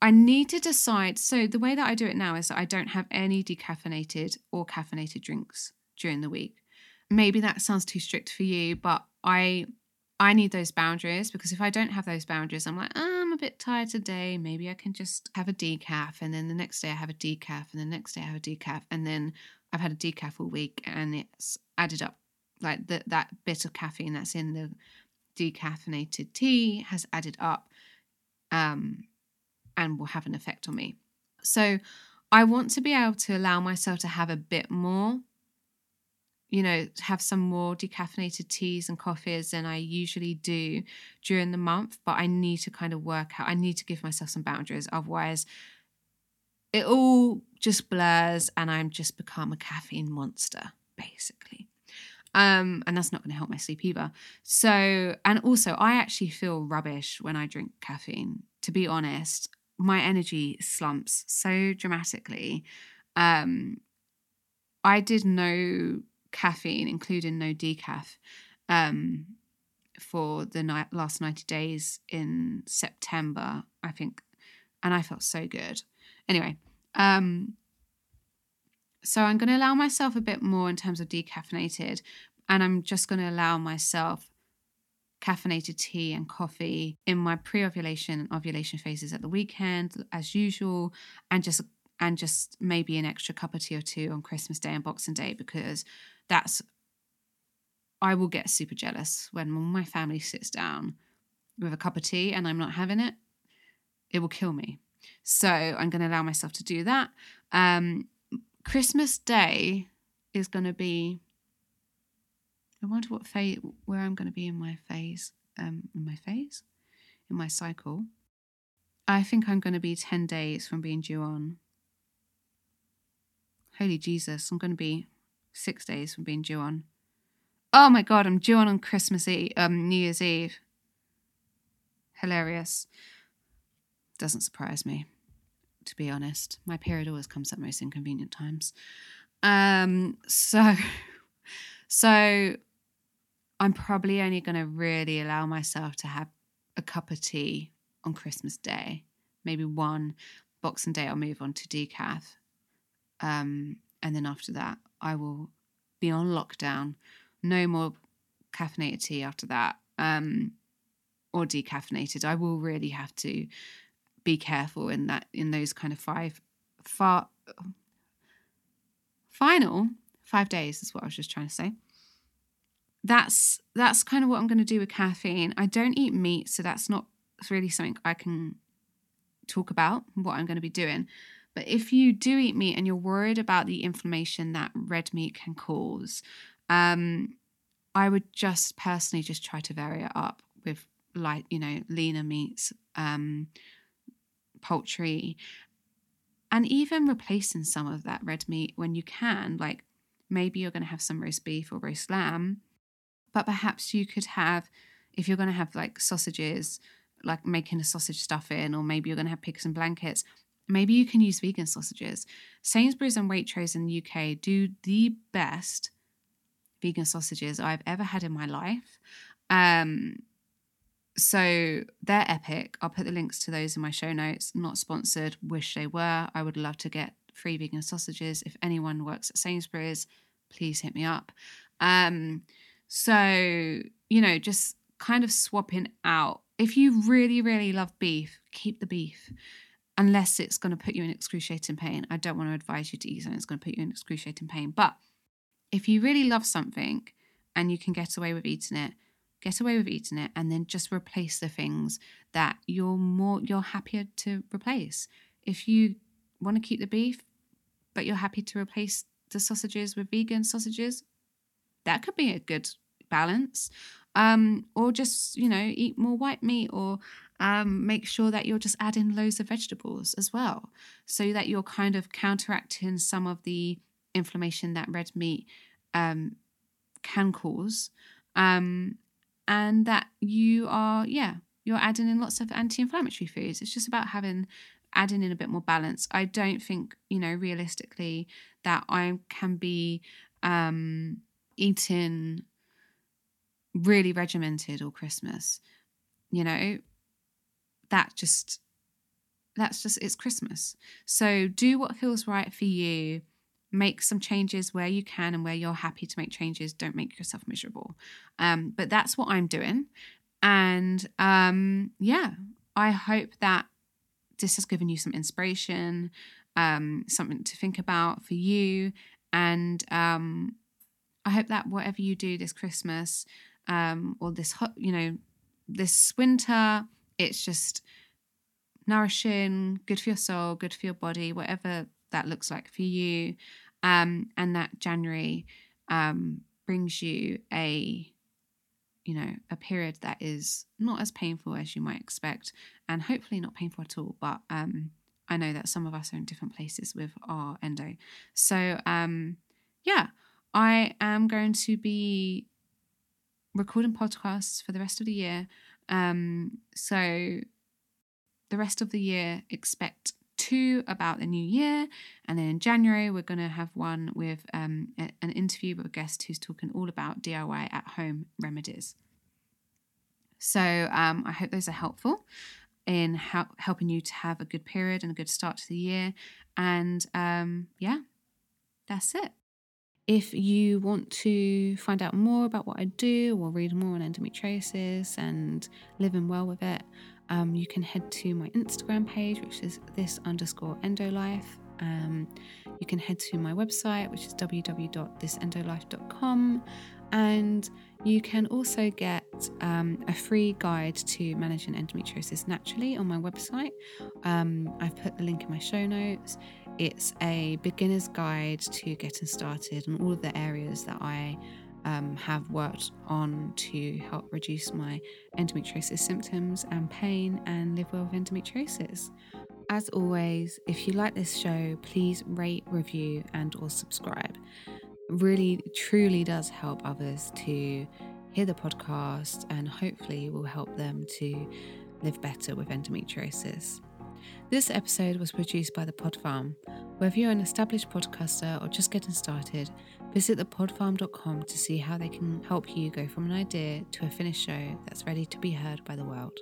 i need to decide so the way that i do it now is that i don't have any decaffeinated or caffeinated drinks during the week maybe that sounds too strict for you, but I I need those boundaries because if I don't have those boundaries, I'm like, oh, I'm a bit tired today. Maybe I can just have a decaf, and then the next day I have a decaf, and the next day I have a decaf, and then I've had a decaf all week, and it's added up like the, that bit of caffeine that's in the decaffeinated tea has added up, um, and will have an effect on me. So I want to be able to allow myself to have a bit more you know, have some more decaffeinated teas and coffees than I usually do during the month. But I need to kind of work out, I need to give myself some boundaries. Otherwise, it all just blurs and I'm just become a caffeine monster, basically. Um, and that's not going to help my sleep either. So, and also, I actually feel rubbish when I drink caffeine. To be honest, my energy slumps so dramatically. Um, I did no caffeine, including no decaf, um, for the ni- last 90 days in September. I think and I felt so good. Anyway, um, so I'm going to allow myself a bit more in terms of decaffeinated, and I'm just going to allow myself caffeinated tea and coffee in my pre-ovulation and ovulation phases at the weekend as usual and just and just maybe an extra cup of tea or two on Christmas Day and Boxing Day because that's I will get super jealous when my family sits down with a cup of tea and I'm not having it. It will kill me. So I'm going to allow myself to do that. Um, Christmas Day is going to be. I wonder what phase, where I'm going to be in my phase, um, in my phase, in my cycle. I think I'm going to be 10 days from being due on. Holy Jesus, I'm going to be six days from being due on. Oh my God, I'm due on on Christmas Eve, um, New Year's Eve. Hilarious. Doesn't surprise me, to be honest. My period always comes at most inconvenient times. Um, so, so I'm probably only going to really allow myself to have a cup of tea on Christmas Day, maybe one. Boxing Day, I'll move on to decaf. Um, and then after that, I will be on lockdown. No more caffeinated tea after that. Um, or decaffeinated. I will really have to be careful in that in those kind of five far final five days is what I was just trying to say. That's that's kind of what I'm going to do with caffeine. I don't eat meat, so that's not really something I can talk about what I'm going to be doing. But if you do eat meat and you're worried about the inflammation that red meat can cause, um, I would just personally just try to vary it up with like you know leaner meats, um, poultry, and even replacing some of that red meat when you can. Like maybe you're going to have some roast beef or roast lamb, but perhaps you could have if you're going to have like sausages like making a sausage stuffing or maybe you're going to have pigs and blankets maybe you can use vegan sausages sainsbury's and waitrose in the uk do the best vegan sausages i've ever had in my life um, so they're epic. I'll put the links to those in my show notes. Not sponsored, wish they were. I would love to get free vegan sausages. If anyone works at Sainsbury's, please hit me up. Um, so, you know, just kind of swapping out. If you really, really love beef, keep the beef. Unless it's going to put you in excruciating pain. I don't want to advise you to eat something that's going to put you in excruciating pain. But if you really love something and you can get away with eating it, get away with eating it and then just replace the things that you're more you're happier to replace if you want to keep the beef but you're happy to replace the sausages with vegan sausages that could be a good balance um, or just you know eat more white meat or um, make sure that you're just adding loads of vegetables as well so that you're kind of counteracting some of the inflammation that red meat um, can cause um, and that you are, yeah, you're adding in lots of anti inflammatory foods. It's just about having adding in a bit more balance. I don't think, you know, realistically that I can be um, eating really regimented all Christmas. You know, that just that's just it's Christmas. So do what feels right for you. Make some changes where you can and where you're happy to make changes. Don't make yourself miserable. Um, but that's what i'm doing. And um, yeah i hope that this has given you some inspiration um, something to think about for you. And um, i hope that whatever you do this christmas um, or this you know this winter it's just nourishing good for your soul good for your body whatever that looks like for you, um, and that January um, brings you a you know a period that is not as painful as you might expect, and hopefully not painful at all. But um, I know that some of us are in different places with our endo, so um, yeah, I am going to be recording podcasts for the rest of the year. Um, so the rest of the year, expect two about the new year. And then in January, we're going to have one with um, a, an interview with a guest who's talking all about DIY at home remedies. So um, I hope those are helpful. in helping you to have a good period and a good start to the year. And um, yeah, that's it. If you want to find out more about what I do or read more on endometriosis and living well with it, um, you can head to my Instagram page, which is this underscore endolife. Um, you can head to my website, which is www.thisendolife.com. And you can also get um, a free guide to managing endometriosis naturally on my website. Um, I've put the link in my show notes. It's a beginner's guide to getting started on all of the areas that I um, have worked on to help reduce my endometriosis symptoms and pain and live well with endometriosis. As always, if you like this show, please rate, review, and or subscribe really truly does help others to hear the podcast and hopefully will help them to live better with endometriosis. This episode was produced by The Pod Farm. Whether you're an established podcaster or just getting started, visit thepodfarm.com to see how they can help you go from an idea to a finished show that's ready to be heard by the world.